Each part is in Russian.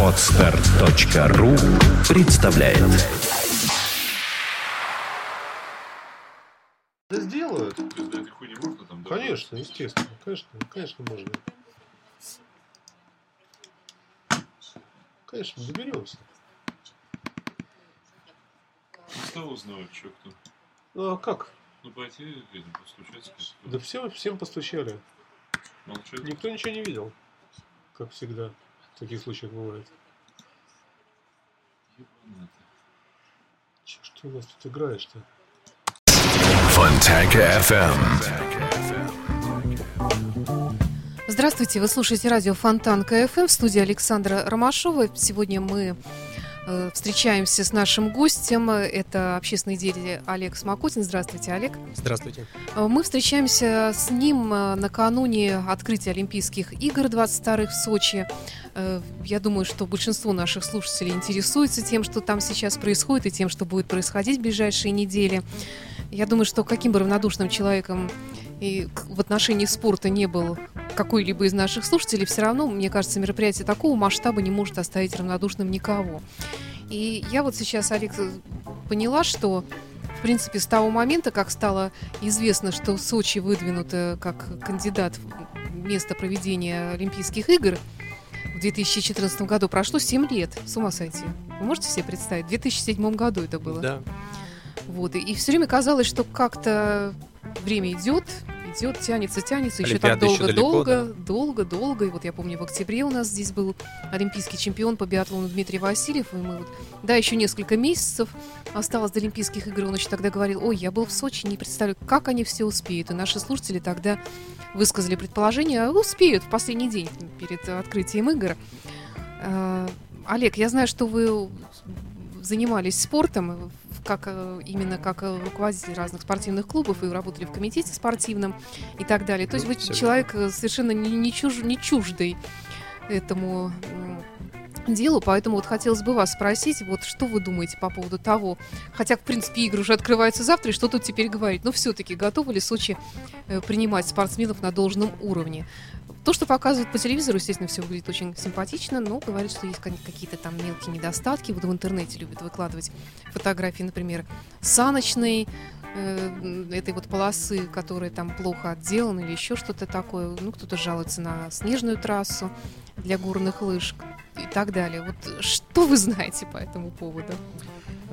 Отстар.ру представляет Да сделают. Конечно, естественно. Конечно, конечно можно. Конечно, доберемся. Не стал узнавать, что кто. Ну а как? Ну пойти, видно, постучать. Да все, всем постучали. Молчать. Никто ничего не видел. Как всегда. В таких случаях бывает. Че, что у нас тут играешь-то? Фонтанка FM. Здравствуйте, вы слушаете радио Фонтан КФМ в студии Александра Ромашова. Сегодня мы встречаемся с нашим гостем. Это общественный деятель Олег Смокотин. Здравствуйте, Олег. Здравствуйте. Э, Мы встречаемся с ним э, накануне открытия Олимпийских игр 22-х в Сочи. Э, Я думаю, что большинство наших слушателей интересуется тем, что там сейчас происходит, и тем, что будет происходить в ближайшие недели. Я думаю, что каким бы равнодушным человеком и в отношении спорта не был какой-либо из наших слушателей, все равно, мне кажется, мероприятие такого масштаба не может оставить равнодушным никого. И я вот сейчас, э, поняла, что в принципе, с того момента, как стало известно, что Сочи выдвинуто как кандидат в место проведения Олимпийских игр в 2014 году, прошло 7 лет. С ума сойти. Вы можете себе представить? В 2007 году это было. Да. Вот. И, и все время казалось, что как-то время идет, идет, тянется, тянется, еще так Олимпиада еще долго, далеко, долго, долго, долго. И вот я помню, в октябре у нас здесь был олимпийский чемпион по биатлону Дмитрий Васильев, и мы вот, да, еще несколько месяцев осталось до Олимпийских игр. Он еще тогда говорил, ой, я был в Сочи, не представляю, как они все успеют. И наши слушатели тогда высказали предположение, а успеют в последний день перед открытием игр. Э, Олег, я знаю, что вы занимались спортом, как э, именно как э, руководитель разных спортивных клубов и работали в комитете спортивном и так далее. То есть Ну, вы человек э, совершенно не, не, чуж- не чуждый этому делу, поэтому вот хотелось бы вас спросить, вот что вы думаете по поводу того, хотя, в принципе, игры уже открываются завтра, и что тут теперь говорить, но все-таки готовы ли Сочи принимать спортсменов на должном уровне? То, что показывают по телевизору, естественно, все выглядит очень симпатично, но говорят, что есть какие-то там мелкие недостатки. Вот в интернете любят выкладывать фотографии, например, саночной э, этой вот полосы, которая там плохо отделана или еще что-то такое. Ну, кто-то жалуется на снежную трассу для горных лыж и так далее. Вот что вы знаете по этому поводу?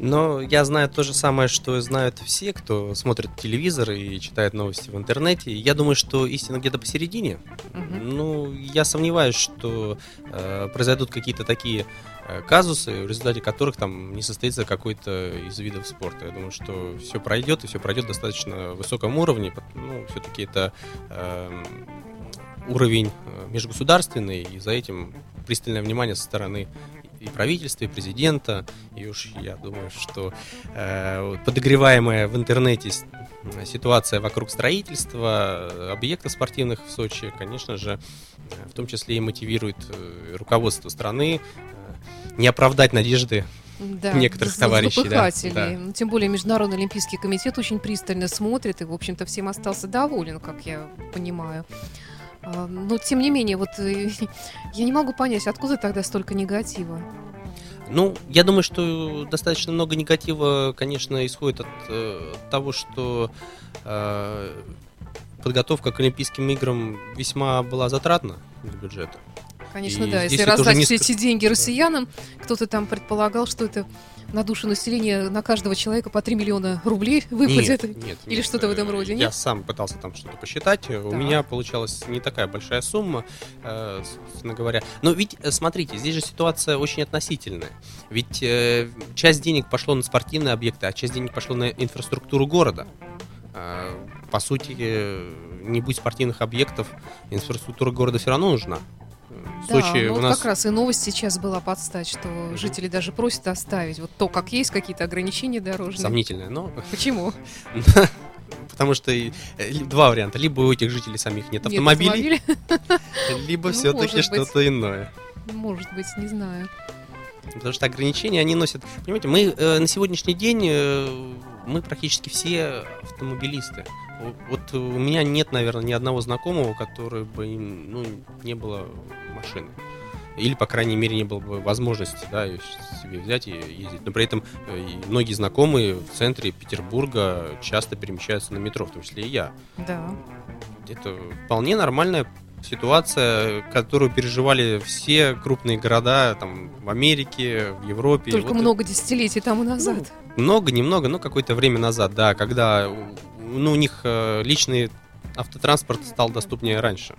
Но я знаю то же самое, что знают все, кто смотрит телевизор и читает новости в интернете. Я думаю, что истина где-то посередине. Мгм. Ну, я сомневаюсь, что э, произойдут какие-то такие э, казусы, в результате которых там не состоится какой-то из видов спорта. Я думаю, что все пройдет, и все пройдет достаточно высоком уровне. Ну, все-таки это эм, уровень э, межгосударственный, и за этим пристальное внимание со стороны и правительства, и президента. И уж я думаю, что э, подогреваемая в интернете э, ситуация вокруг строительства э, объектов спортивных в Сочи, конечно же, в том числе и мотивирует руководство страны не оправдать надежды Да, некоторых товарищей, да, да. Ну, Тем более Международный Олимпийский комитет очень пристально смотрит и, в общем-то, всем остался доволен, как я понимаю. А, Но, тем не менее, вот э, я не могу понять, откуда тогда столько негатива. Ну, я думаю, что достаточно много негатива, конечно, исходит от э, того, что э, подготовка к Олимпийским играм весьма была затратна для бюджета. Конечно, И да. Если раздать не все эти деньги россиянам, кто-то там предполагал, что это на душу населения на каждого человека по 3 миллиона рублей выпадет. Нет, нет, Или что-то в этом э, роде, Я нет? сам пытался там что-то посчитать. У Так. меня получалась не такая большая сумма, э, собственно говоря. Но ведь, э, смотрите, здесь же ситуация очень относительная. Ведь э, часть денег пошло на спортивные объекты, а часть денег пошло на инфраструктуру города. По сути, не будь спортивных объектов, инфраструктура города все равно нужна. Э, В Да, Сочи ну у нас как раз и новость сейчас была подстать, что жители даже просят оставить вот то, как есть, какие-то ограничения дорожные. сомнительная, но Почему? потому что э, два варианта. Либо у этих жителей самих нет автомобилей, либо Ну, все-таки что-то иное. Может быть, не знаю. Потому что ограничения они носят. Понимаете, мы э, на сегодняшний день э, мы практически все автомобилисты. Вот у меня нет, наверное, ни одного знакомого, который бы ну, не было машины. Или, по крайней мере, не было бы возможности да, себе взять и ездить. Но при этом э, многие знакомые в центре Петербурга часто перемещаются на метро, в том числе и я. Да. Это вполне нормальная ситуация, которую переживали все крупные города там, в Америке, в Европе. Только Вот много десятилетий тому назад. много, немного, но какое-то время назад, да, когда ну, у них э, личный автотранспорт стал доступнее раньше.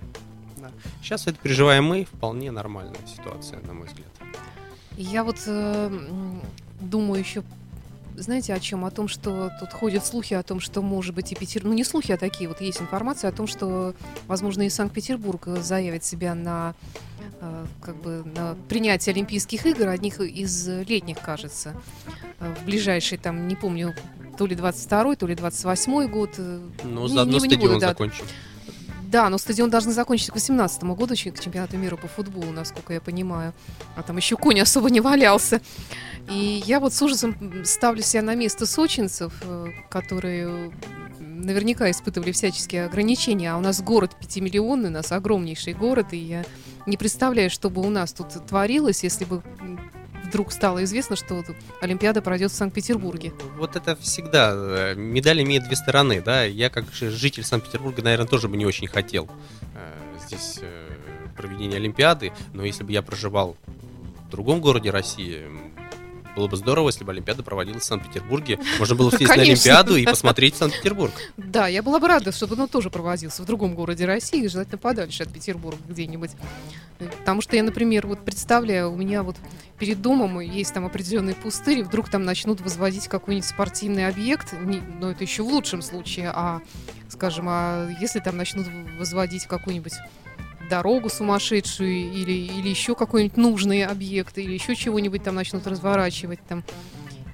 Да. Сейчас это переживаем мы, вполне нормальная ситуация, на мой взгляд. Я вот э, думаю еще, знаете, о чем? О том, что тут ходят слухи о том, что, может быть, и Петербург... Ну, не слухи, а такие вот есть информация о том, что, возможно, и Санкт-Петербург заявит себя на э, как бы на принятие Олимпийских игр, одних из летних, кажется, э, в ближайший, там, не помню, то ли 22-й, то ли 28-й год. э, Ну, не- заодно не- не стадион буду, да, закончим. Да, но стадион должны закончить к 18 году, к чемпионату мира по футболу, насколько я понимаю. А там еще конь особо не валялся. И я вот с ужасом ставлю себя на место сочинцев, э, которые наверняка испытывали всяческие ограничения. А у нас город пятимиллионный, у нас огромнейший город, и я не представляю, что бы у нас тут творилось, если бы вдруг стало известно, что Олимпиада пройдет в Санкт-Петербурге. Вот это всегда. э, Медаль имеет две стороны, да. Я, как житель Санкт-Петербурга, наверное, тоже бы не очень хотел э, здесь э, проведение Олимпиады. Но если бы я проживал в другом городе России, было бы здорово, если бы Олимпиада проводилась в Санкт-Петербурге. Можно было съездить на. Олимпиаду и посмотреть Санкт-Петербург. Да, я была бы рада, чтобы он тоже проводился в другом городе России, желательно подальше от Петербурга где-нибудь. Э, Потому что я, например, вот представляю, у меня вот перед домом есть там определенный пустырь, и вдруг там начнут возводить какой-нибудь спортивный объект, не- но это еще в лучшем случае, а, скажем, а если там начнут возводить какую-нибудь дорогу сумасшедшую или, или еще какой-нибудь нужный объект, или еще чего-нибудь там начнут разворачивать там.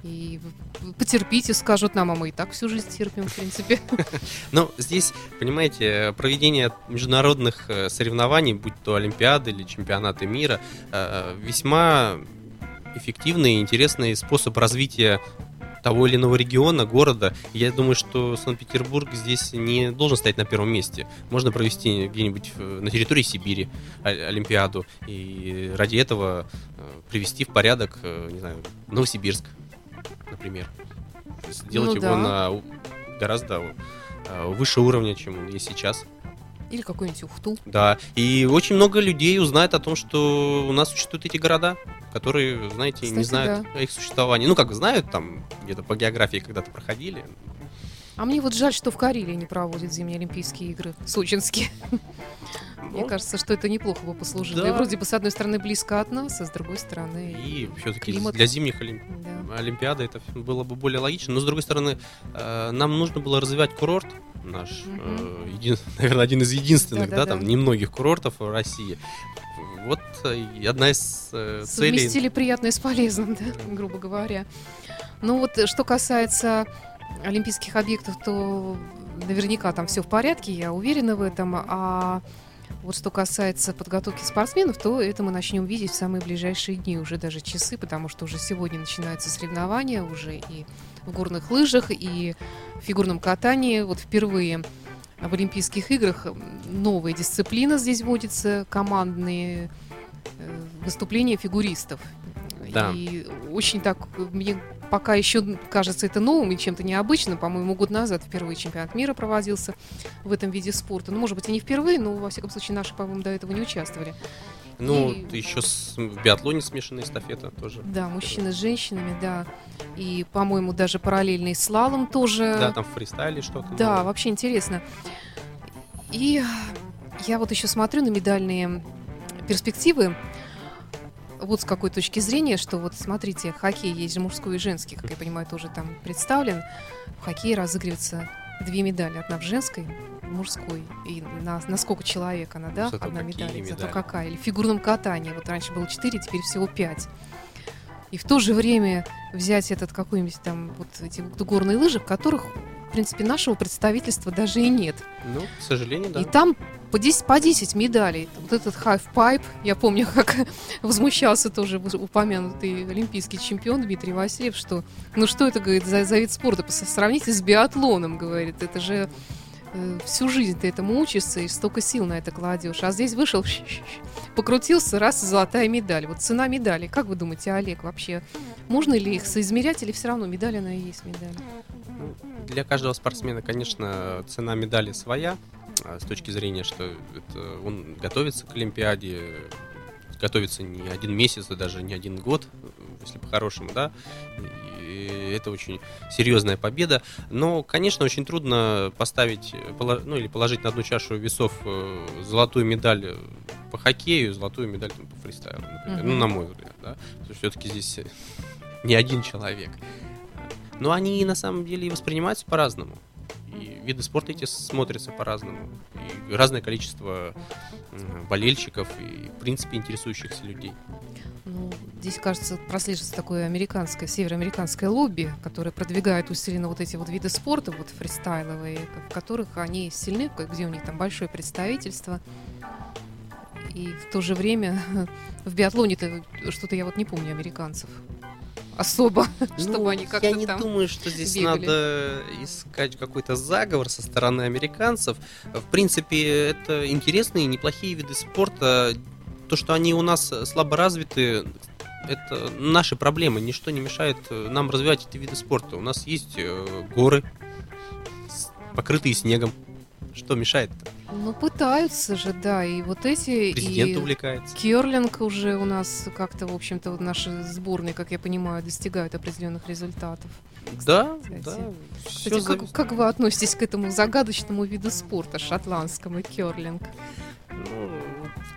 И потерпите, скажут нам, а мы и так всю жизнь терпим, в принципе. Но здесь, понимаете, проведение международных э, соревнований, будь то Олимпиады или чемпионаты мира, э, весьма эффективный и интересный способ развития того или иного региона, города. Я думаю, что Санкт-Петербург здесь не должен стоять на первом месте. Можно провести где-нибудь э, на территории Сибири Олимпиаду и ради этого э, привести в порядок, э, не знаю, Новосибирск, например. Сделать Ну его да. на гораздо выше уровня, чем он есть сейчас. Или какой-нибудь Ухту. Да, и очень много людей узнает о том, что у нас существуют эти города, которые, знаете, не Кстати, знают о их существовании. Ну, как знают, там где-то по географии когда-то проходили. А мне вот жаль, что в Карелии не проводят зимние Олимпийские игры сочинские. Мне Ну, кажется, что это неплохо бы послужило. Да. И вроде бы, с одной стороны, близко от нас, а с другой стороны... И все-таки климат. для зимних олим- да. Олимпиады это было бы более логично. Но, с другой стороны, э, нам нужно было развивать курорт наш, Мгм. наверное, один из единственных, да, Да-да-да. там, немногих курортов в России. Вот э, и одна из э, целей... Совместили приятное с полезным, да, грубо говоря. Ну вот, э, что касается олимпийских объектов, то наверняка там все в порядке, я уверена в этом. А вот что касается подготовки спортсменов, то это мы начнем видеть в самые ближайшие дни, уже даже часы, потому что уже сегодня начинаются соревнования, уже и в горных лыжах, и фигурном катании. Вот впервые в Олимпийских играх новая дисциплина здесь вводится, командные э, выступления фигуристов. Да. И очень так, мне пока еще кажется это новым и чем-то необычным. По-моему, год назад впервые чемпионат мира проводился в этом виде спорта. Ну, может быть, и не впервые, но, во всяком случае, наши, по-моему, до этого не участвовали. Ну, И- еще с, в биатлоне смешанная эстафета тоже. Да, мужчины с женщинами, да. И, по-моему, даже параллельный слалом тоже. Да, там в фристайле что-то. Да, новое. вообще интересно. И я вот еще смотрю на медальные перспективы. Вот с какой точки зрения, что вот смотрите, хоккей есть же мужской и женский, как я понимаю, тоже там представлен. В хоккее разыгрываются две медали. Одна в женской, мужской. И на, на сколько человек она, да? Зато Одна медаль. Зато медали. какая. Или в фигурном катании. Вот раньше было четыре, теперь всего пять. И в то же время взять этот какой-нибудь там вот эти горные лыжи, в которых, в принципе, нашего представительства даже и нет. Ну, к сожалению, да. И там по 10, по 10 медалей. Вот этот half-pipe, я помню, как возмущался тоже упомянутый олимпийский чемпион Дмитрий Васильев, что ну что это, говорит, за, за вид спорта, сравните с биатлоном, говорит, это же всю жизнь ты этому учишься и столько сил на это кладешь. А здесь вышел, покрутился, раз, золотая медаль. Вот цена медали. Как вы думаете, Олег, вообще можно ли их соизмерять или все равно медаль она и есть медаль? Для каждого спортсмена, конечно, цена медали своя, а, с точки зрения, что это, он готовится к Олимпиаде, готовится не один месяц, а даже не один год, если по-хорошему, да, и это очень серьезная победа. Но, конечно, очень трудно поставить, ну или положить на одну чашу весов э, золотую медаль по хоккею, золотую медаль там, по фристайлу, например. Mm-hmm. Ну, на мой взгляд, да. Потому что все-таки здесь не один человек. Но они на самом деле воспринимаются по-разному. И виды спорта эти смотрятся по-разному. И разное количество болельщиков и, в принципе, интересующихся людей. Ну, здесь, кажется, прослеживается такое американское, североамериканское лобби, которое продвигает усиленно вот эти вот виды спорта, вот фристайловые, в которых они сильны, где у них там большое представительство. И в то же время в биатлоне-то что-то я вот не помню американцев особо, ну, чтобы они как-то Я не думаю, что здесь бегали. надо искать какой-то заговор со стороны американцев. В принципе, это интересные, неплохие виды спорта. То, что они у нас слабо развиты, это наши проблемы. Ничто не мешает нам развивать эти виды спорта. У нас есть э, горы, покрытые снегом. Что мешает-то? Ну, пытаются же, да, и вот эти... Президент и увлекается. Керлинг уже у нас как-то, в общем-то, вот наши сборные, как я понимаю, достигают определенных результатов. Да, Кстати. да. Кстати, как, как вы относитесь к этому загадочному виду спорта, шотландскому керлинг? Ну,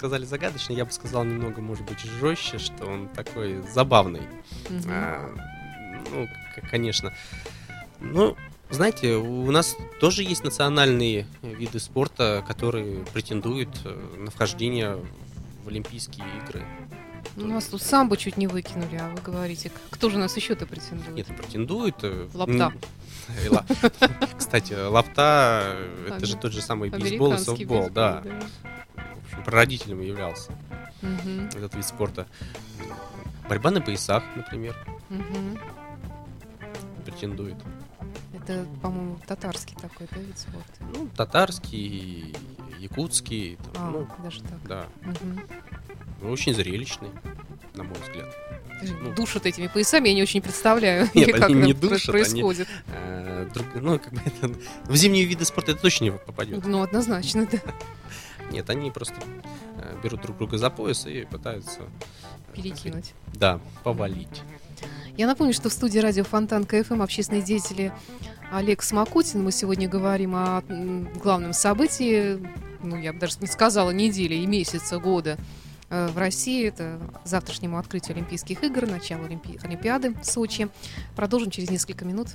сказали загадочный, я бы сказал немного, может быть, жестче, что он такой забавный. Угу. А, ну, конечно. Ну, знаете, у нас тоже есть национальные виды спорта, которые претендуют э, на вхождение в Олимпийские игры. У нас тут самбо чуть не выкинули, а вы говорите, кто же у нас еще-то претендует? Нет, претендует. Э, лапта. Кстати, лапта это же тот же самый бейсбол и софтбол, да. Общем, прародителем являлся этот вид спорта. Борьба на поясах, например, претендует. Это, по-моему, татарский такой, да, вид спорта? Ну, татарский, якутский. Там, а, ну, даже так. Да. Угу. очень зрелищный, на мой взгляд. Ну, душат этими поясами, я не очень представляю, Нет, как они не душат, происходит. Они, э, друг, ну, как бы это, в зимние виды спорта это точно не попадет. Ну, однозначно, да. Нет, они просто э, берут друг друга за пояс и пытаются... Э, Перекинуть. Да, повалить. Я напомню, что в студии радио Фонтанка FM общественный деятель Олег Смакотин. Мы сегодня говорим о главном событии, ну, я бы даже не сказала недели и месяца, года э, в России. Это завтрашнему открытию Олимпийских игр, начало Олимпи... Олимпиады в Сочи. Продолжим через несколько минут.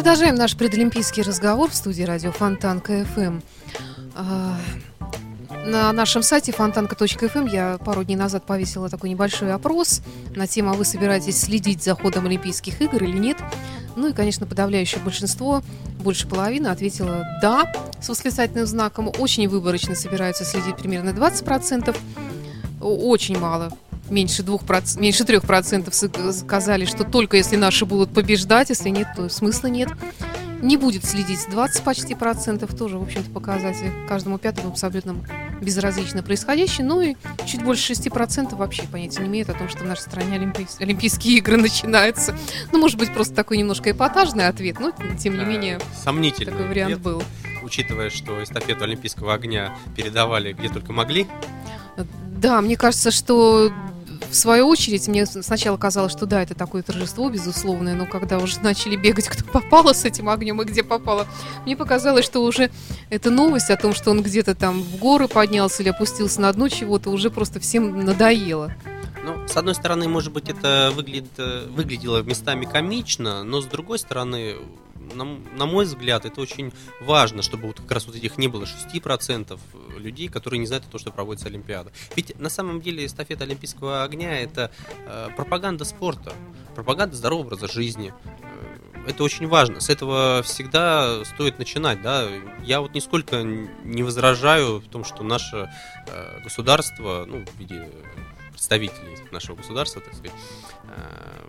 Продолжаем наш предолимпийский разговор в студии радио Фонтан КФМ. А, На нашем сайте фонтанка.фм я пару дней назад повесила такой небольшой опрос на тему, а вы собираетесь следить за ходом Олимпийских игр или нет. Ну и, конечно, подавляющее большинство, больше половины, ответило «да» с восклицательным знаком. Очень выборочно собираются следить примерно 20%. О- Очень мало. Меньше, двух проц- меньше 3% сы- сказали, что только если наши будут побеждать, если нет, то смысла нет. Не будет следить 20 почти процентов, тоже, в общем-то, показатель каждому пятому абсолютно безразлично происходящее. Ну и чуть больше 6% вообще понятия не имеют о том, что в нашей стране Олимпий- Олимпийские игры начинаются. Ну, может быть, просто такой немножко эпатажный ответ, но, тем не Э, менее, Сомнительный такой вариант ответ, был. учитывая, что эстафету Олимпийского огня передавали где только могли. Да, мне кажется, что в свою очередь, мне сначала казалось, что да, это такое торжество безусловное, но когда уже начали бегать, кто попало с этим огнем и где попало, мне показалось, что уже эта новость о том, что он где-то там в горы поднялся или опустился на дно чего-то, уже просто всем надоело. Ну, с одной стороны, может быть, это выглядит, э, выглядело местами комично, но с другой стороны, на, на мой взгляд, это очень важно, чтобы вот как раз вот этих не было 6% людей, которые не знают о том, что проводится Олимпиада. Ведь на самом деле эстафета Олимпийского огня это э, пропаганда спорта, пропаганда здорового образа жизни. Э, Это очень важно. С этого всегда стоит начинать. Да? Я вот нисколько не возражаю в том, что наше э, государство, ну, в виде представителей нашего государства, так сказать, э,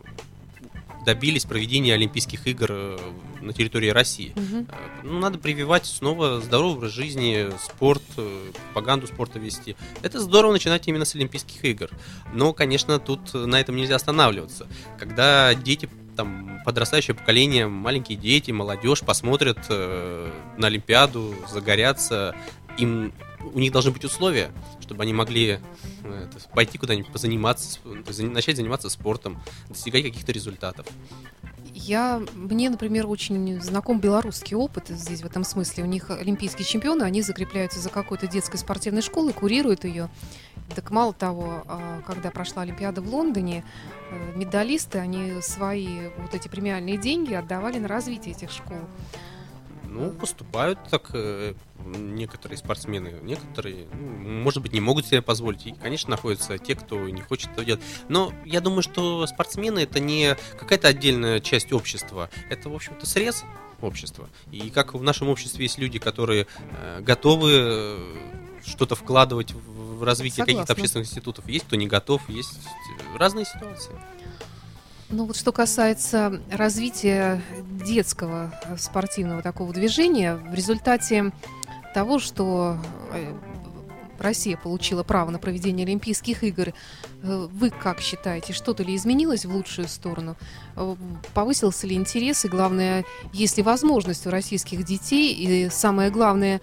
добились проведения Олимпийских игр э, на территории России. Э, Ну, надо прививать снова здоровый образ жизни, спорт, пропаганду спорта вести. Это здорово начинать именно с Олимпийских игр. Но, конечно, тут на этом нельзя останавливаться. Когда дети, там, подрастающее поколение, маленькие дети, молодежь посмотрят э, на Олимпиаду, загорятся, им у них должны быть условия, чтобы они могли это, пойти куда-нибудь позаниматься, начать заниматься спортом, достигать каких-то результатов. Я, мне, например, очень знаком белорусский опыт здесь в этом смысле. У них олимпийские чемпионы, они закрепляются за какой-то детской спортивной школой, курируют ее. Так мало того, а, когда прошла Олимпиада в Лондоне, э, медалисты, они свои вот эти премиальные деньги отдавали на развитие этих школ. Ну, поступают так э, некоторые спортсмены, некоторые, ну, может быть, не могут себе позволить. И, конечно, находятся те, кто не хочет этого делать. Но я думаю, что спортсмены это не какая-то отдельная часть общества. Это, в общем-то, срез общества. И как в нашем обществе есть люди, которые э, готовы э, что-то вкладывать в развитие каких-то общественных институтов, есть кто не готов, есть разные ситуации. Ну вот что касается развития детского э, спортивного такого движения, в результате того, что э, Россия получила право на проведение Олимпийских игр, э, вы как считаете, что-то ли изменилось в лучшую сторону? Повысился ли интерес? И главное, есть ли возможность у российских детей? И самое главное,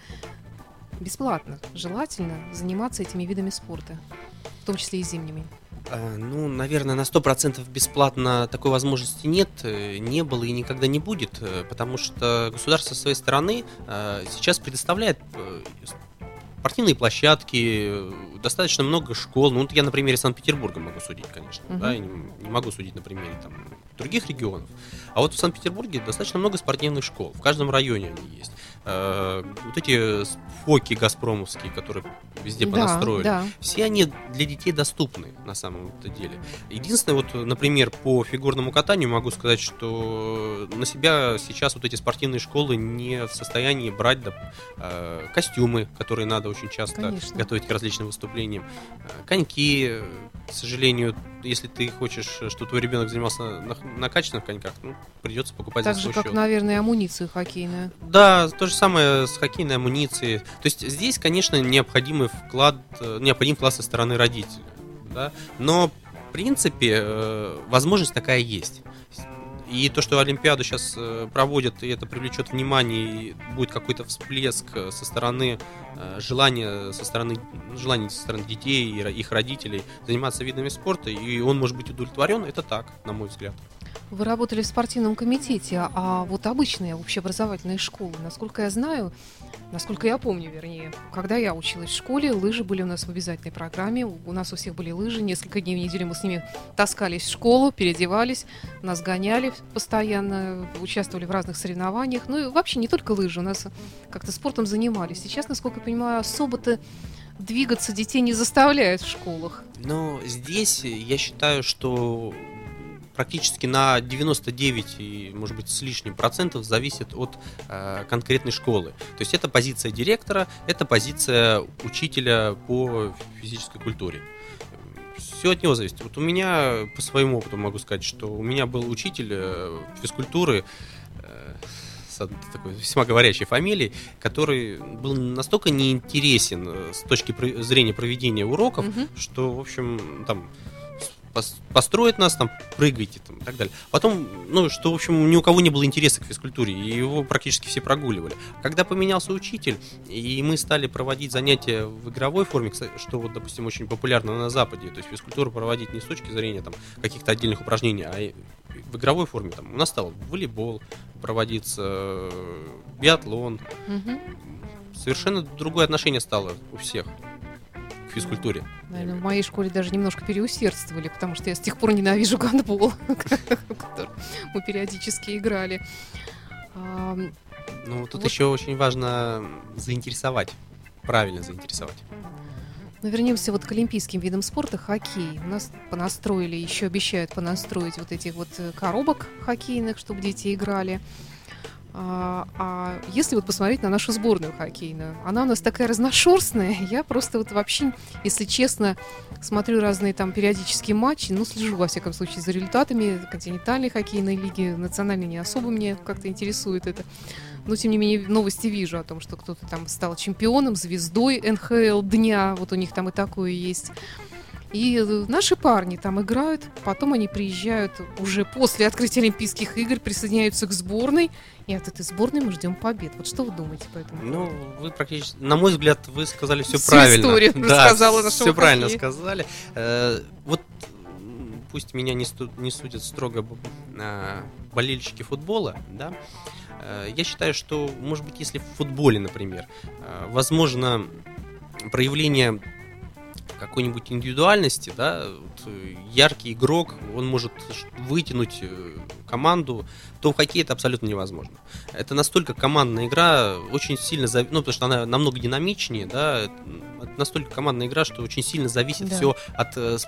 бесплатно, желательно заниматься этими видами спорта, в том числе и зимними. А, Ну, наверное, на 100% бесплатно такой возможности нет, э, не было и никогда не будет, э, потому что государство со своей стороны э, сейчас предоставляет э, спортивные площадки, э, достаточно много школ. Ну, вот я на примере Санкт-Петербурга могу судить, конечно, Мгм. да, не, не могу судить на примере там, других регионов. А вот в Санкт-Петербурге достаточно много спортивных школ, в каждом районе они есть. Э, Вот эти фоки газпромовские, которые везде да, понастроили, да. все они для детей доступны на самом-то деле. Единственное, вот, например, по фигурному катанию могу сказать, что на себя сейчас вот эти спортивные школы не в состоянии брать доп- э, костюмы, которые надо очень часто Конечно. готовить к различным выступлениям, э, коньки, к сожалению, если ты хочешь, чтобы твой ребенок занимался на накачанных коньках, ну, придется покупать Так за же, свой как, счет. наверное, амуницию хоккейную. Да, то же самое с хоккейной амуницией. То есть здесь, конечно, необходимый вклад, э, необходим вклад со стороны родителей. Да? Но, в принципе, э, возможность такая есть. И то, что Олимпиаду сейчас проводят, и это привлечет внимание, и будет какой-то всплеск э, со стороны э, желания, со стороны, желания со стороны детей и их родителей заниматься видами спорта, и он может быть удовлетворен, это так, на мой взгляд. Вы работали в спортивном комитете, а вот обычные общеобразовательные школы, насколько я знаю, насколько я помню, вернее, когда я училась в школе, лыжи были у нас в обязательной программе, у нас у всех были лыжи, несколько дней в неделю мы с ними таскались в школу, переодевались, нас гоняли постоянно, участвовали в разных соревнованиях, ну и вообще не только лыжи, у нас как-то спортом занимались. Сейчас, насколько я понимаю, особо-то двигаться детей не заставляют в школах. Но здесь я считаю, что практически на 99 и, может быть, с лишним процентов зависит от э, конкретной школы. То есть это позиция директора, это позиция учителя по физической культуре. Все от него зависит. Вот у меня, по своему опыту могу сказать, что у меня был учитель э, физкультуры, э, такой весьма говорящей фамилией, который был настолько неинтересен э, с точки зрения проведения уроков, Мгм. что, в общем, там пос- построит нас, там, прыгайте, там, и так далее. Потом, ну, что, в общем, ни у кого не было интереса к физкультуре, и его практически все прогуливали. Когда поменялся учитель, и мы стали проводить занятия в игровой форме, что, вот, допустим, очень популярно на Западе, то есть физкультуру проводить не с точки зрения, там, каких-то отдельных упражнений, а в игровой форме, там, у нас стал волейбол проводиться, биатлон, Мгм. совершенно другое отношение стало у всех к физкультуре. Наверное, в моей школе даже немножко переусердствовали, потому что я с тех пор ненавижу гандбол, в котором мы периодически играли. Ну, тут еще очень важно заинтересовать, правильно заинтересовать. Но вернемся вот к олимпийским видам спорта, хоккей. У нас понастроили, еще обещают понастроить вот этих вот э, коробок хоккейных, чтобы дети играли. А, а если вот посмотреть на нашу сборную хоккейную, она у нас такая разношерстная. Я просто вот вообще, если честно, смотрю разные там периодические матчи, ну, слежу, во всяком случае, за результатами континентальной хоккейной лиги, национальной не особо мне как-то интересует это. Но, тем не менее, новости вижу о том, что кто-то там стал чемпионом, звездой НХЛ дня, вот у них там и такое есть. И э, наши парни там играют, потом они приезжают уже после открытия Олимпийских игр, присоединяются к сборной, и от этой сборной мы ждем побед. Вот что вы думаете по этому? Ну, вы практически, на мой взгляд, вы сказали все Всю правильно. историю рассказала нашего Все правильно хоккея. сказали. Э, вот пусть меня не, сту- не судят строго болельщики футбола, да. Э, Я считаю, что, может быть, если в футболе, например, э, возможно проявление какой-нибудь индивидуальности, да, вот, э, яркий игрок, он может вытянуть э, команду, то в хоккее это абсолютно невозможно. Это настолько командная игра, очень сильно, зави- ну, потому что она намного динамичнее, да, это настолько командная игра, что очень сильно зависит Да. все от э,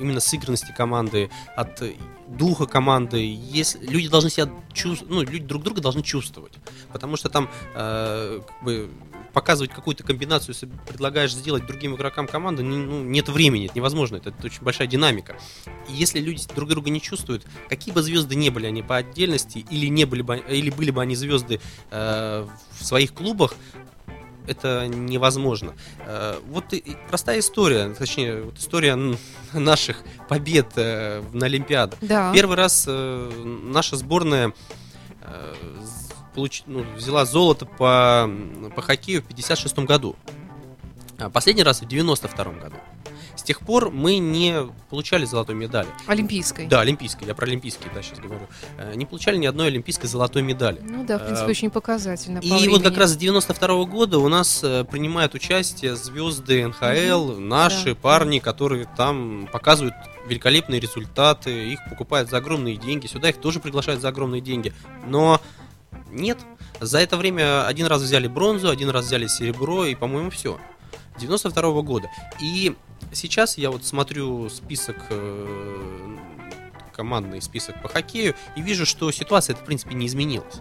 именно сыгранности команды, от духа команды. Если люди должны себя чувствовать, ну, люди друг друга должны чувствовать, потому что там э, как бы показывать какую-то комбинацию, если предлагаешь сделать другим игрокам команды, ну, нет времени, это невозможно, это, это очень большая динамика. И если люди друг друга не чувствуют, какие бы звезды не были они по отдельности, или не были бы, или были бы они звезды э, в своих клубах, это невозможно. Э, Вот и- простая история, точнее, вот история наших побед э, на Олимпиадах. Да. Первый раз э, наша сборная получ- ну, взяла золото по, по хоккею в 56 году. А последний раз в 92 году. С тех пор мы не получали золотой медали. Олимпийской. Да, олимпийской, я про олимпийские, да, сейчас говорю. Э, Не получали ни одной олимпийской золотой медали. Ну да, в принципе, Э, очень показательно. по И вот времени. как раз с 92 года у нас э, принимают участие звезды НХЛ, наши Да. парни, которые там показывают великолепные результаты, их покупают за огромные деньги, сюда их тоже приглашают за огромные деньги. Но нет, за это время один раз взяли бронзу, один раз взяли серебро, и, по-моему, все. 92 года. И сейчас я вот смотрю список э, командный список по хоккею и вижу, что ситуация в принципе не изменилась.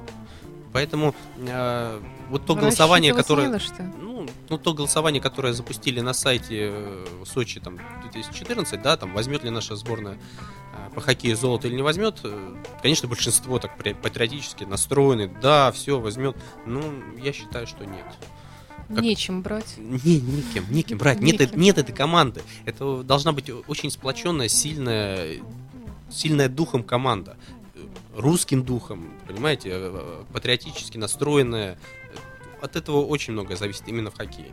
Поэтому э, вот то голосование, которое, не на что. ну, ну, то голосование, которое запустили на сайте э, Сочи там 2014, да, там возьмет ли наша сборная э, по хоккею золото или не возьмет, э, конечно, большинство так патри- патриотически настроены, да, все возьмет. Ну, я считаю, что нет. как- Нечем брать. Не, никем, никем брать. Нет, Никем. э- нет этой команды. Это должна быть очень сплоченная, сильная, сильная духом команда. Э, Русским духом, понимаете, э, патриотически настроенная. От этого очень многое зависит именно в хоккее.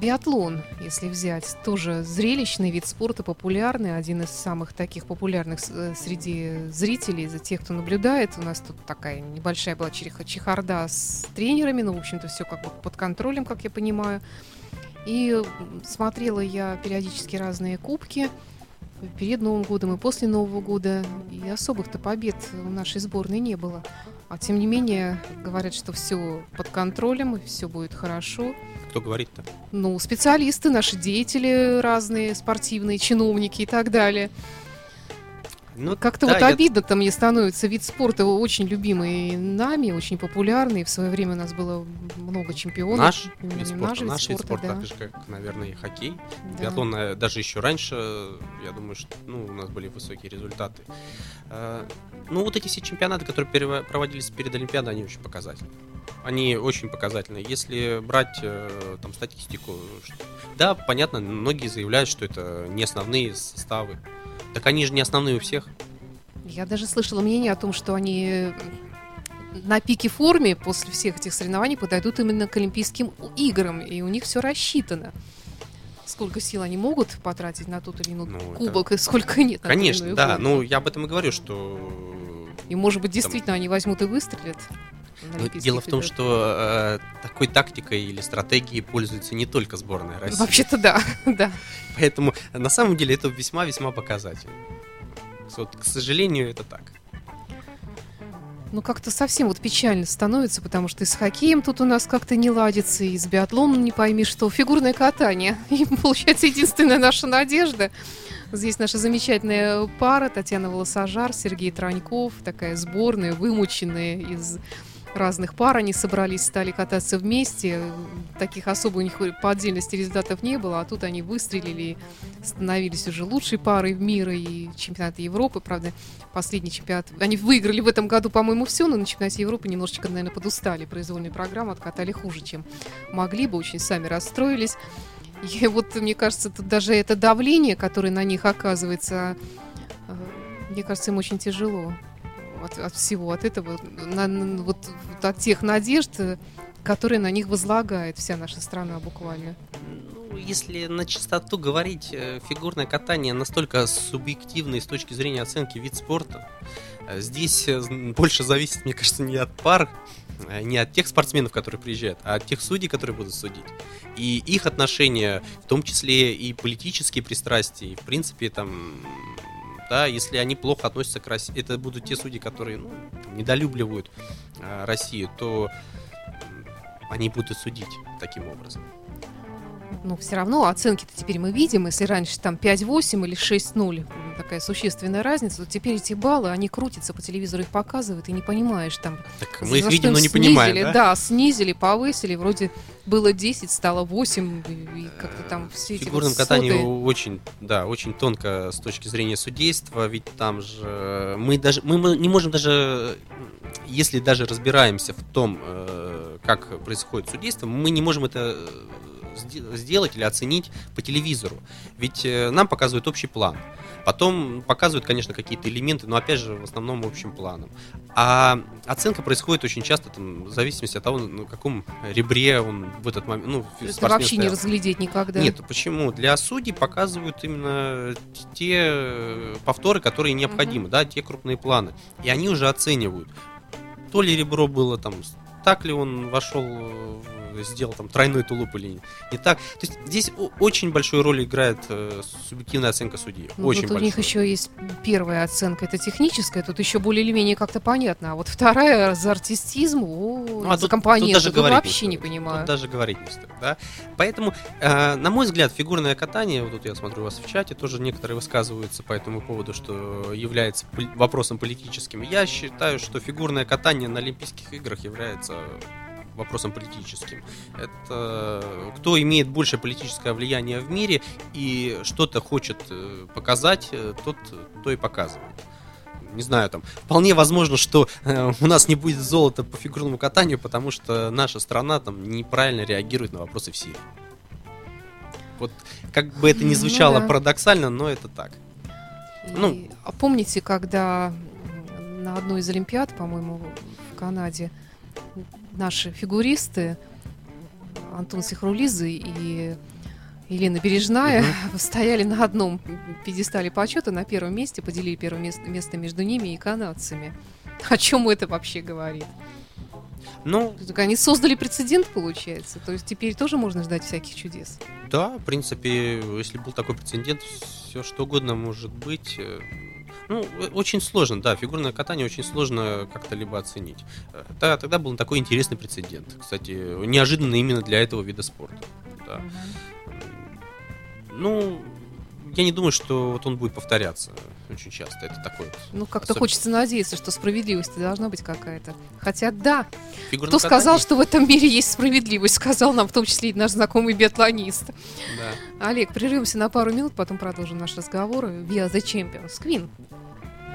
Биатлон, если взять, тоже зрелищный вид спорта, популярный, один из самых таких популярных э, среди зрителей, за тех, кто наблюдает. У нас тут такая небольшая была чехарда с тренерами, но, в общем-то, все как бы под контролем, как я понимаю. И смотрела я периодически разные кубки перед Новым годом и после Нового года, и особых-то побед у нашей сборной не было. А тем не менее, говорят, что все под контролем, и все будет хорошо. Кто говорит-то? Ну, специалисты, наши деятели разные, спортивные, чиновники и так далее. Ну, Как-то да, вот я- обидно-то мне становится. Вид спорта очень любимый нами, очень популярный. В свое время у нас было много чемпионов. Наш вид наш спорта, вид наш вид спорта, спорта, да. так же, как, наверное, и хоккей. Да. Биатлон э, даже еще раньше, я думаю, что ну, у нас были высокие результаты. Э, Ну, вот эти все чемпионаты, которые проводились перед Олимпиадой, они очень показательны. Они очень показательны. Если брать э, там статистику, да, понятно, многие заявляют, что это не основные составы. Так они же не основные у всех. Я даже слышала мнение о том, что они на пике форме после всех этих соревнований подойдут именно к Олимпийским играм, и у них все рассчитано. Сколько сил они могут потратить на тот или иной Ну, это- кубок, и сколько нет. Конечно, да. гонку. Ну, я об этом и говорю, что И, может быть, действительно они возьмут и выстрелят. Ну, Дело в том, что э, такой тактикой или стратегией пользуется не только сборная России. Вообще-то да, да. Поэтому на самом деле это весьма-весьма показательно. Вот, к сожалению, это так. Ну, как-то совсем вот печально становится, потому что и с хоккеем тут у нас как-то не ладится, и с биатлоном не пойми что. Фигурное катание. И, получается, единственная наша надежда. Здесь наша замечательная пара Татьяна Волосожар, Сергей Траньков, такая сборная, вымученная из разных пар. Они собрались, стали кататься вместе. Таких особо у них по отдельности результатов не было, а тут они выстрелили становились уже лучшей парой в мире и чемпионата Европы. Правда, последний чемпионат. Они выиграли в этом году, по-моему, все, но на чемпионате Европы немножечко, наверное, подустали. Произвольную программу откатали хуже, чем могли бы, очень сами расстроились. И вот, мне кажется, тут даже это давление, которое на них оказывается, э, мне кажется, им очень тяжело от, от всего, от этого, на- на- вот, вот от тех надежд, которые на них возлагает вся наша страна буквально. Ну, если на чистоту говорить, э, фигурное катание настолько субъективный с точки зрения оценки вид спорта. Э, Здесь э, больше зависит, мне кажется, не от пар, не от тех спортсменов, которые приезжают, а от тех судей, которые будут судить. И их отношения, в том числе и политические пристрастия, и в принципе там да, если они плохо относятся к России, это будут те судьи, которые ну, недолюбливают э, Россию, то они будут судить таким образом. Но все равно оценки-то теперь мы видим. Если раньше там 5-8 или 6-0, м, такая существенная разница, то теперь эти баллы, они крутятся по телевизору, их показывают, и не понимаешь там... Так мы их видим, им но не понимаем, снизили. да? Да, снизили, повысили, вроде было 10, стало 8, и, как-то там все эти В фигурном вот катании соты. очень, да, очень тонко с точки зрения судейства, ведь там же мы даже мы не можем даже, если даже разбираемся в том, э, как происходит судейство, мы не можем это э, сделать или оценить по телевизору, ведь э, нам показывают общий план. Потом показывают, конечно, какие-то элементы, но опять же в основном общим планом. А оценка происходит очень часто там, в зависимости от того, на каком ребре он в этот момент, ну, Это вообще не стоял. разглядеть никогда. Нет, почему? Для судей показывают именно те э, повторы, которые необходимы, да, те крупные планы. И они уже оценивают, то ли ребро было там, так ли он вошел, в- сделал там тройной тулуп или не, не так. То есть здесь очень большую роль играет э, субъективная оценка судьи. Ну, очень у большую. них еще есть первая оценка, это техническая, тут еще более или менее как-то понятно. А вот вторая за артистизм, о, Ну, а за тут- тут даже тут вообще не стоит. понимаю. Тут даже говорить не стоит, да. Поэтому, э, на мой взгляд, фигурное катание, вот тут я смотрю у вас в чате, тоже некоторые высказываются по этому поводу, что является вопросом политическим. Я считаю, что фигурное катание на Олимпийских играх является вопросом политическим. Это кто имеет большее политическое влияние в мире и что-то хочет э, показать, э, тот то и показывает не знаю, там, вполне возможно, что э, у нас не будет золота по фигурному катанию, потому что наша страна там неправильно реагирует на вопросы в Сирии. Вот как бы это ни Ну звучало да. парадоксально, но это так. И- ну- а помните, когда на одной из Олимпиад, по-моему, в Канаде, наши фигуристы Антон Сихрулизы и Елена Бережная стояли на одном пьедестале почета на первом месте, поделили первое место, место между ними и канадцами. О чем это вообще говорит? Ну, они создали прецедент, получается. То есть теперь тоже можно ждать всяких чудес. да, в принципе, если был такой прецедент, все что угодно может быть. Э, Ну, э, очень сложно, да, фигурное катание очень сложно как-то либо оценить. Э, та- Тогда был такой интересный прецедент. Кстати, неожиданно именно для этого вида спорта. Да. Ну, я не думаю, что вот он будет повторяться очень часто. Это такой вот Ну, как-то Особенно- хочется надеяться, что справедливость должна быть какая-то. Хотя да, фигурное кто сказал, катание- что в этом мире есть справедливость, сказал нам в том числе и наш знакомый биатлонист. Да. Олег, прервемся на пару минут, потом продолжим наш разговор. Via the Champions. Queen.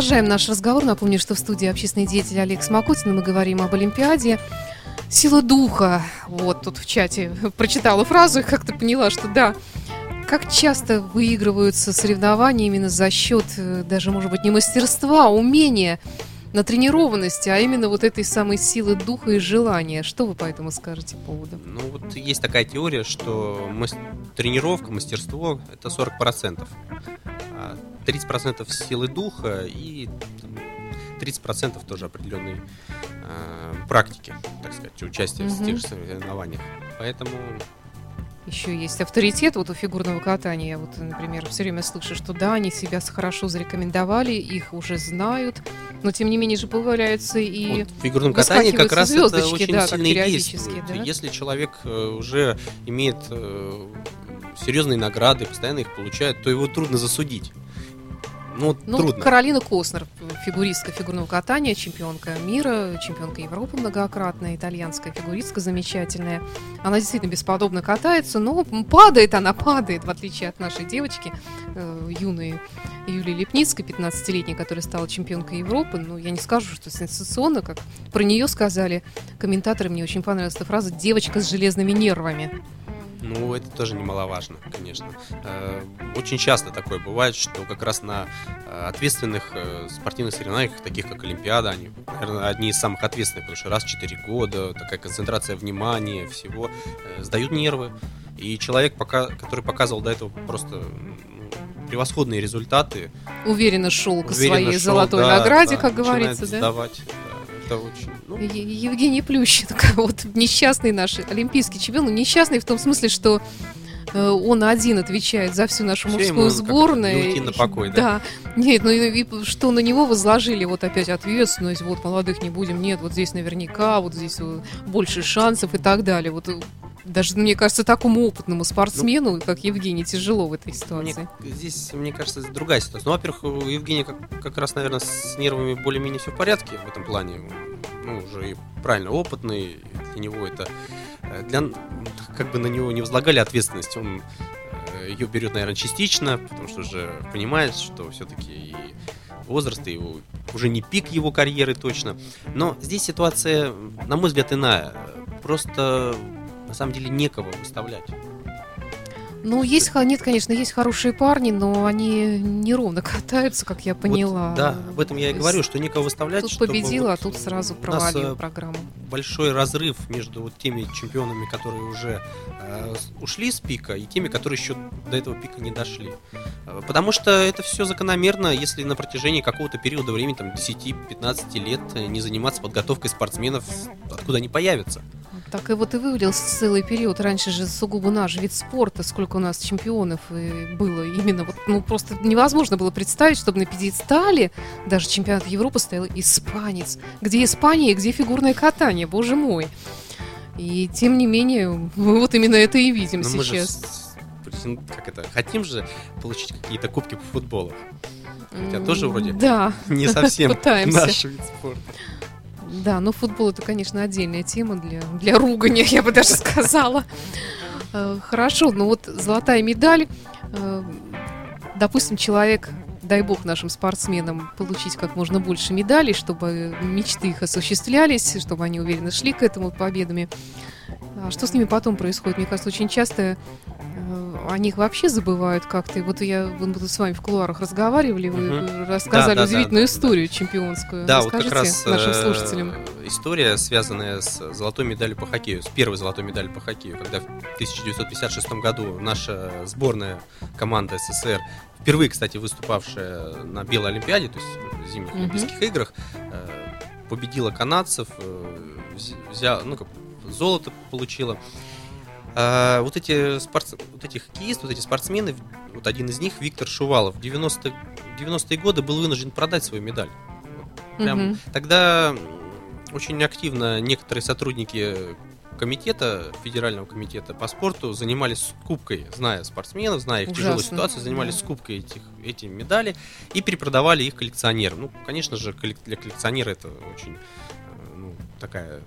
продолжаем наш разговор. Напомню, что в студии общественный деятель Олег Смокотин. Мы говорим об Олимпиаде. Сила духа. Вот тут в чате прочитала фразу и как-то поняла, что да, как часто выигрываются соревнования именно за счет э, даже, может быть, не мастерства, а умения, натренированности, а именно вот этой самой силы духа и желания. Что вы по этому скажете по поводу? Ну, вот есть такая теория, что мас- тренировка, мастерство – это 40%. А 30% силы духа и там, 30% тоже определенной э, практики, так сказать, участия в Мгм. тех же соревнованиях. Поэтому Еще есть авторитет вот у фигурного катания. Я вот, например, все время слышу, что да, они себя хорошо зарекомендовали, их уже знают, но тем не менее же появляются и... вот в фигурном катании как раз это очень да, сильно действует. да. Если человек э, уже имеет э, серьезные награды, постоянно их получает, то его трудно засудить. Ну, Ну, трудно. Каролина Коснер, фигуристка фигурного катания, чемпионка мира, чемпионка Европы многократная, итальянская фигуристка замечательная. Она действительно бесподобно катается, но падает она, падает, в отличие от нашей девочки, э, юной Юлии Лепницкой, 15-летней, которая стала чемпионкой Европы. Ну, я не скажу, что сенсационно, как про нее сказали комментаторы, мне очень понравилась эта фраза «девочка с железными нервами». Ну, это тоже немаловажно, конечно. Э, Очень часто такое бывает, что как раз на э, ответственных э, спортивных соревнованиях, таких как Олимпиада, они, наверное, одни из самых ответственных, потому что раз в 4 года, такая концентрация внимания, всего, сдают нервы. И человек, пока, который показывал до этого просто ну, превосходные результаты, Уверенно шел к уверенно своей шел, золотой да, награде, да, как говорится, да? сдавать. Да, это очень... ну, Евгений Плющенко, вот несчастный наш олимпийский чемпион, ну, несчастный в том смысле, что э, он один отвечает за всю нашу Всё, мужскую сборную. не уйти на покой, да? Да. Нет, ну и, что на него возложили вот опять ответственность, вот молодых не будем, нет, вот здесь наверняка, вот здесь вот больше шансов и так далее. Вот э, даже, мне кажется, такому опытному спортсмену, как Евгений, тяжело в этой Мне, ситуации. здесь, мне кажется, другая ситуация. Ну, во-первых, у Евгения как, как раз, наверное, с нервами более-менее все в порядке в этом плане. Ну, уже и правильно опытный. Для него это... э, Для, как бы на него не возлагали ответственность. Он ее берет, наверное, частично, потому что уже понимает, что все-таки и возраст, и его, уже не пик его карьеры точно. Но здесь ситуация, на мой взгляд, иная. Просто на самом деле некого выставлять. Ну, есть, нет, конечно, есть хорошие парни, но они неровно катаются, как я поняла. Вот, да, об этом я и говорю, что некого выставлять. Тут победила, а вот тут сразу провалила э, программу. большой разрыв между вот теми чемпионами, которые уже э, ушли с пика, и теми, которые еще до этого пика не дошли. Э, Потому что это все закономерно, если на протяжении какого-то периода времени, там 10-15 лет, э, не заниматься подготовкой спортсменов, откуда они появятся. Так и вот и выявился целый период. Раньше же сугубо наш вид спорта, сколько у нас чемпионов было именно вот, ну просто невозможно было представить, чтобы на пьедестале даже чемпионат Европы стоял испанец. Где Испания, где фигурное катание, боже мой. И тем не менее, мы вот именно это и видим Но мы же сейчас. с- претен- как это, хотим же получить какие-то кубки по футболу. Хотя тоже вроде Да, не совсем наш вид спорта. Да, но футбол это, конечно, отдельная тема для, для ругания, я бы даже сказала. Э, Хорошо, ну вот золотая медаль. Э, Допустим, человек, дай бог нашим спортсменам получить как можно больше медалей, чтобы мечты их осуществлялись, чтобы они уверенно шли к этому победами. А что с ними потом происходит? Мне кажется, очень часто э, о них вообще забывают как-то. И вот я мы с вами в кулуарах разговаривали, вы рассказали Да, да, удивительную да, да. историю чемпионскую. Да, вот как Расскажите раз нашим э, слушателям. история, связанная с золотой медалью по хоккею, с первой золотой медалью по хоккею, когда в 1956 году наша сборная команда СССР, впервые, кстати, выступавшая на Белой Олимпиаде, то есть в зимних Мгм. Олимпийских играх, э, победила канадцев, вз- взяла, ну, как, золото получила. А, вот эти спортс... вот эти хоккеисты, вот эти спортсмены, вот один из них, Виктор Шувалов, в 90 90-е годы был вынужден продать свою медаль. Прям Мгм. Тогда очень активно некоторые сотрудники комитета, федерального комитета по спорту занимались скупкой, зная спортсменов, зная их тяжелую Ужасно, ситуацию, занимались да. скупкой этих, эти медали и перепродавали их коллекционерам. Ну, конечно же, для коллекционера это очень такая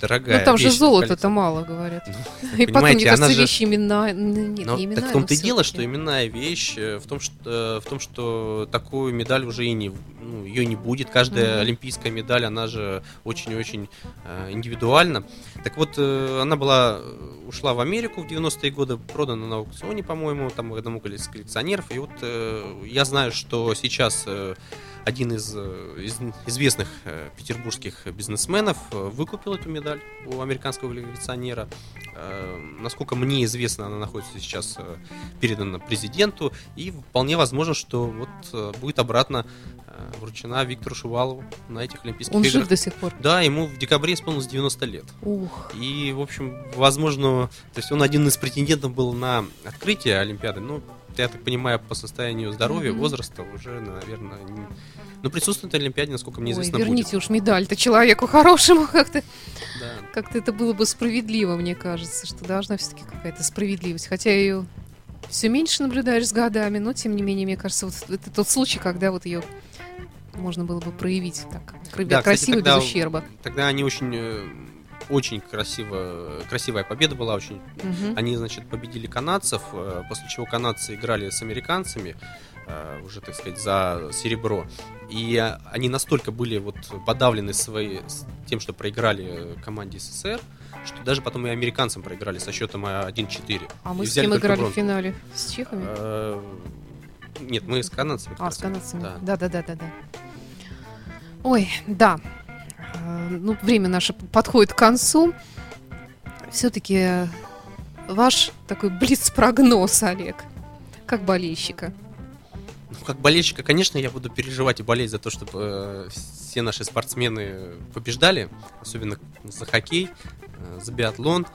дорогая Ну там же золота-то мало, говорят. Ну, И потом, мне кажется, же- вещи имена... Нет, Но не так в том-то и дело, что именная вещь э, в том, что, э, в том, что такую медаль уже и не, ну, ее не будет. Каждая олимпийская медаль, она же очень-очень э, индивидуальна. Так вот, э, она была, ушла в Америку в 90-е годы, продана на аукционе, по-моему, там одному из коллекционеров. И вот э, я знаю, что сейчас э, один из, э, из известных э, петербургских бизнесменов э, выкупил эту медаль у американского коллекционера. Насколько мне известно, она находится сейчас передана президенту, и вполне возможно, что вот будет обратно вручена Виктору Шувалову на этих Олимпийских Он играх. жив до сих пор. Да, ему в декабре исполнилось 90 лет. Ух. И, в общем, возможно, то есть он один из претендентов был на открытие Олимпиады. Ну, я так понимаю, по состоянию здоровья, Мгм. возраста уже, наверное, не... ну, присутствует на Олимпиаде, насколько мне Ой, известно, верните уж медаль-то человеку хорошему как-то. будет. Да. Как-то это было бы справедливо, мне кажется, что должна все-таки какая-то справедливость. Хотя ее все меньше наблюдаешь с годами, но тем не менее, мне кажется, вот это тот случай, когда вот ее можно было бы проявить так кра- Да, кстати, красиво, тогда- без ущерба. Тогда они очень, э, очень красиво, красивая победа была, очень Мгм. Они, значит, победили канадцев, э, после чего канадцы играли с американцами, э, уже, так сказать, за серебро. И э, они настолько были вот подавлены свои, тем, что проиграли э, команде СССР, что даже потом и американцам проиграли со счетом э, 1-4. А мы с кем играли в бронзу. финале? С чехами? Э, Нет, мы с канадцами. А, с канадцами. Да, да, да, да, да. Ой, да. Э, Ну, время наше подходит к концу. Все-таки ваш такой блиц-прогноз, Олег, как болельщика. Ну, как болельщика, конечно, я буду переживать и болеть за то, чтобы э, все наши спортсмены побеждали, особенно за хоккей, э, за биатлон.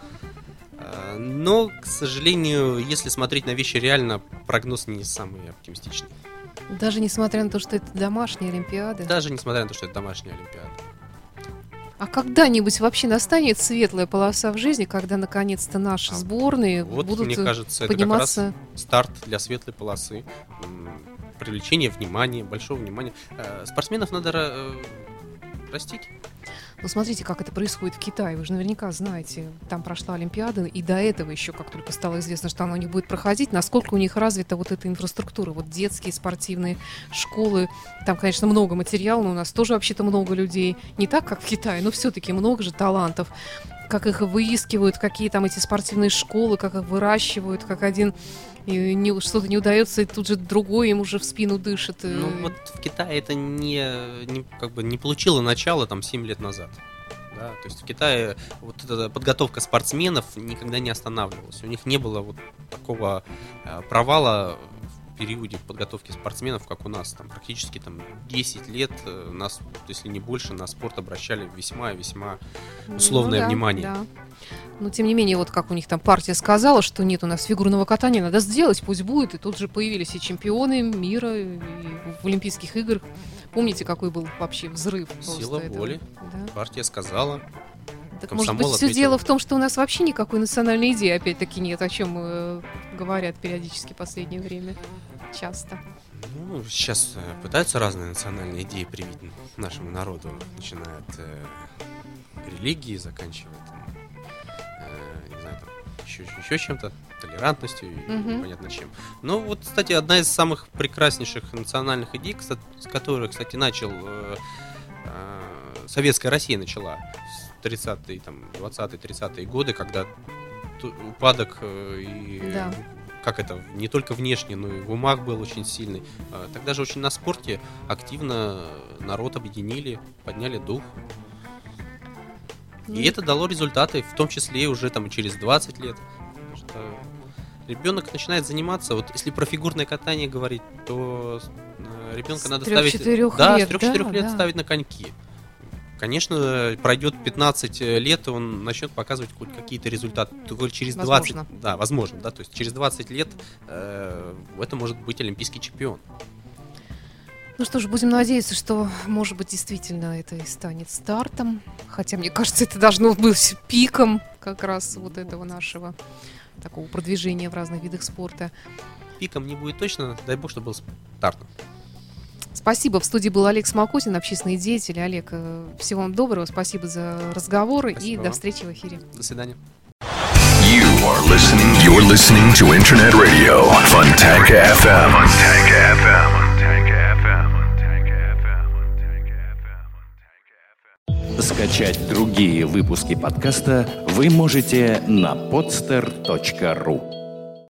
Э, но, к сожалению, если смотреть на вещи реально, прогноз не самый оптимистичный. Даже несмотря на то, что это домашняя Олимпиада. Даже несмотря на то, что это домашняя Олимпиада. А когда-нибудь вообще настанет светлая полоса в жизни, когда наконец-то наши А сборные Вот, будут мне э, кажется, это как раз подниматься? старт для светлой полосы. Привлечение внимания, большого внимания. Э, Спортсменов надо э, растить. Ну, смотрите, как это происходит в Китае. Вы же наверняка знаете, там прошла Олимпиада, и до этого еще, как только стало известно, что она у них будет проходить, насколько у них развита вот эта инфраструктура. Вот детские спортивные школы. Там, конечно, много материала, но у нас тоже вообще-то много людей. Не так, как в Китае, но все-таки много же талантов. Как их выискивают, какие там эти спортивные школы, как их выращивают, как один не- что-то не удается, и тут же другой им уже в спину дышит. Ну вот в Китае это не, не, как бы не получило начало там 7 лет назад. Да, то есть в Китае вот эта подготовка спортсменов никогда не останавливалась. У них не было вот такого э, провала периоде подготовки спортсменов, как у нас. Там практически там 10 лет э, нас, если не больше, на спорт обращали весьма и весьма условное Ну да, внимание. да. Но тем не менее, вот как у них там партия сказала, что нет у нас фигурного катания, надо сделать, пусть будет. И тут же появились и чемпионы мира, и в Олимпийских играх. Помните, какой был вообще взрыв? Сила воли. Да. Партия сказала. Так может быть, все дело в том, что у нас вообще никакой национальной идеи опять-таки нет, о чем э, говорят периодически в последнее время. Часто. Ну, сейчас э, пытаются разные национальные идеи привить нашему народу, начиная от э, религии, заканчивая там, э, не знаю, там, еще, еще чем-то, толерантностью Мгм. непонятно чем. Но вот, кстати, одна из самых прекраснейших национальных идей, кста- с которой, кстати, начал э, э, Советская Россия начала с 30-е, там, 20-е, 30-е годы, когда упадок э, и Да. Как это, не только внешне, но и в умах был очень сильный. А, Тогда же очень на спорте активно народ объединили, подняли дух. Ну, И это дало результаты, в том числе и уже там через 20 лет. Что ребенок начинает заниматься, вот если про фигурное катание говорить, то ребенка С надо трёх- ставить... четырёх да, лет, с 3-4 да, лет да. ставить на коньки. Конечно, пройдет 15 лет, и он начнет показывать хоть какие-то результаты. Только через 20, Возможно. да, возможно, да, то есть через 20 лет э, это может быть олимпийский чемпион. Ну что ж, будем надеяться, что, может быть, действительно это и станет стартом. Хотя, мне кажется, это должно быть пиком как раз вот этого нашего такого продвижения в разных видах спорта. Пиком не будет точно, дай бог, чтобы был стартом. Спасибо. В студии был Олег Смолкотин, общественный деятель. Олег, э, всего вам доброго. Спасибо за разговор и Спасибо до вам. встречи в эфире. До свидания. You are listening. You're listening to Internet Radio Fontanka FM. Fontanka FM. Скачать другие выпуски подкаста вы можете на podster.ru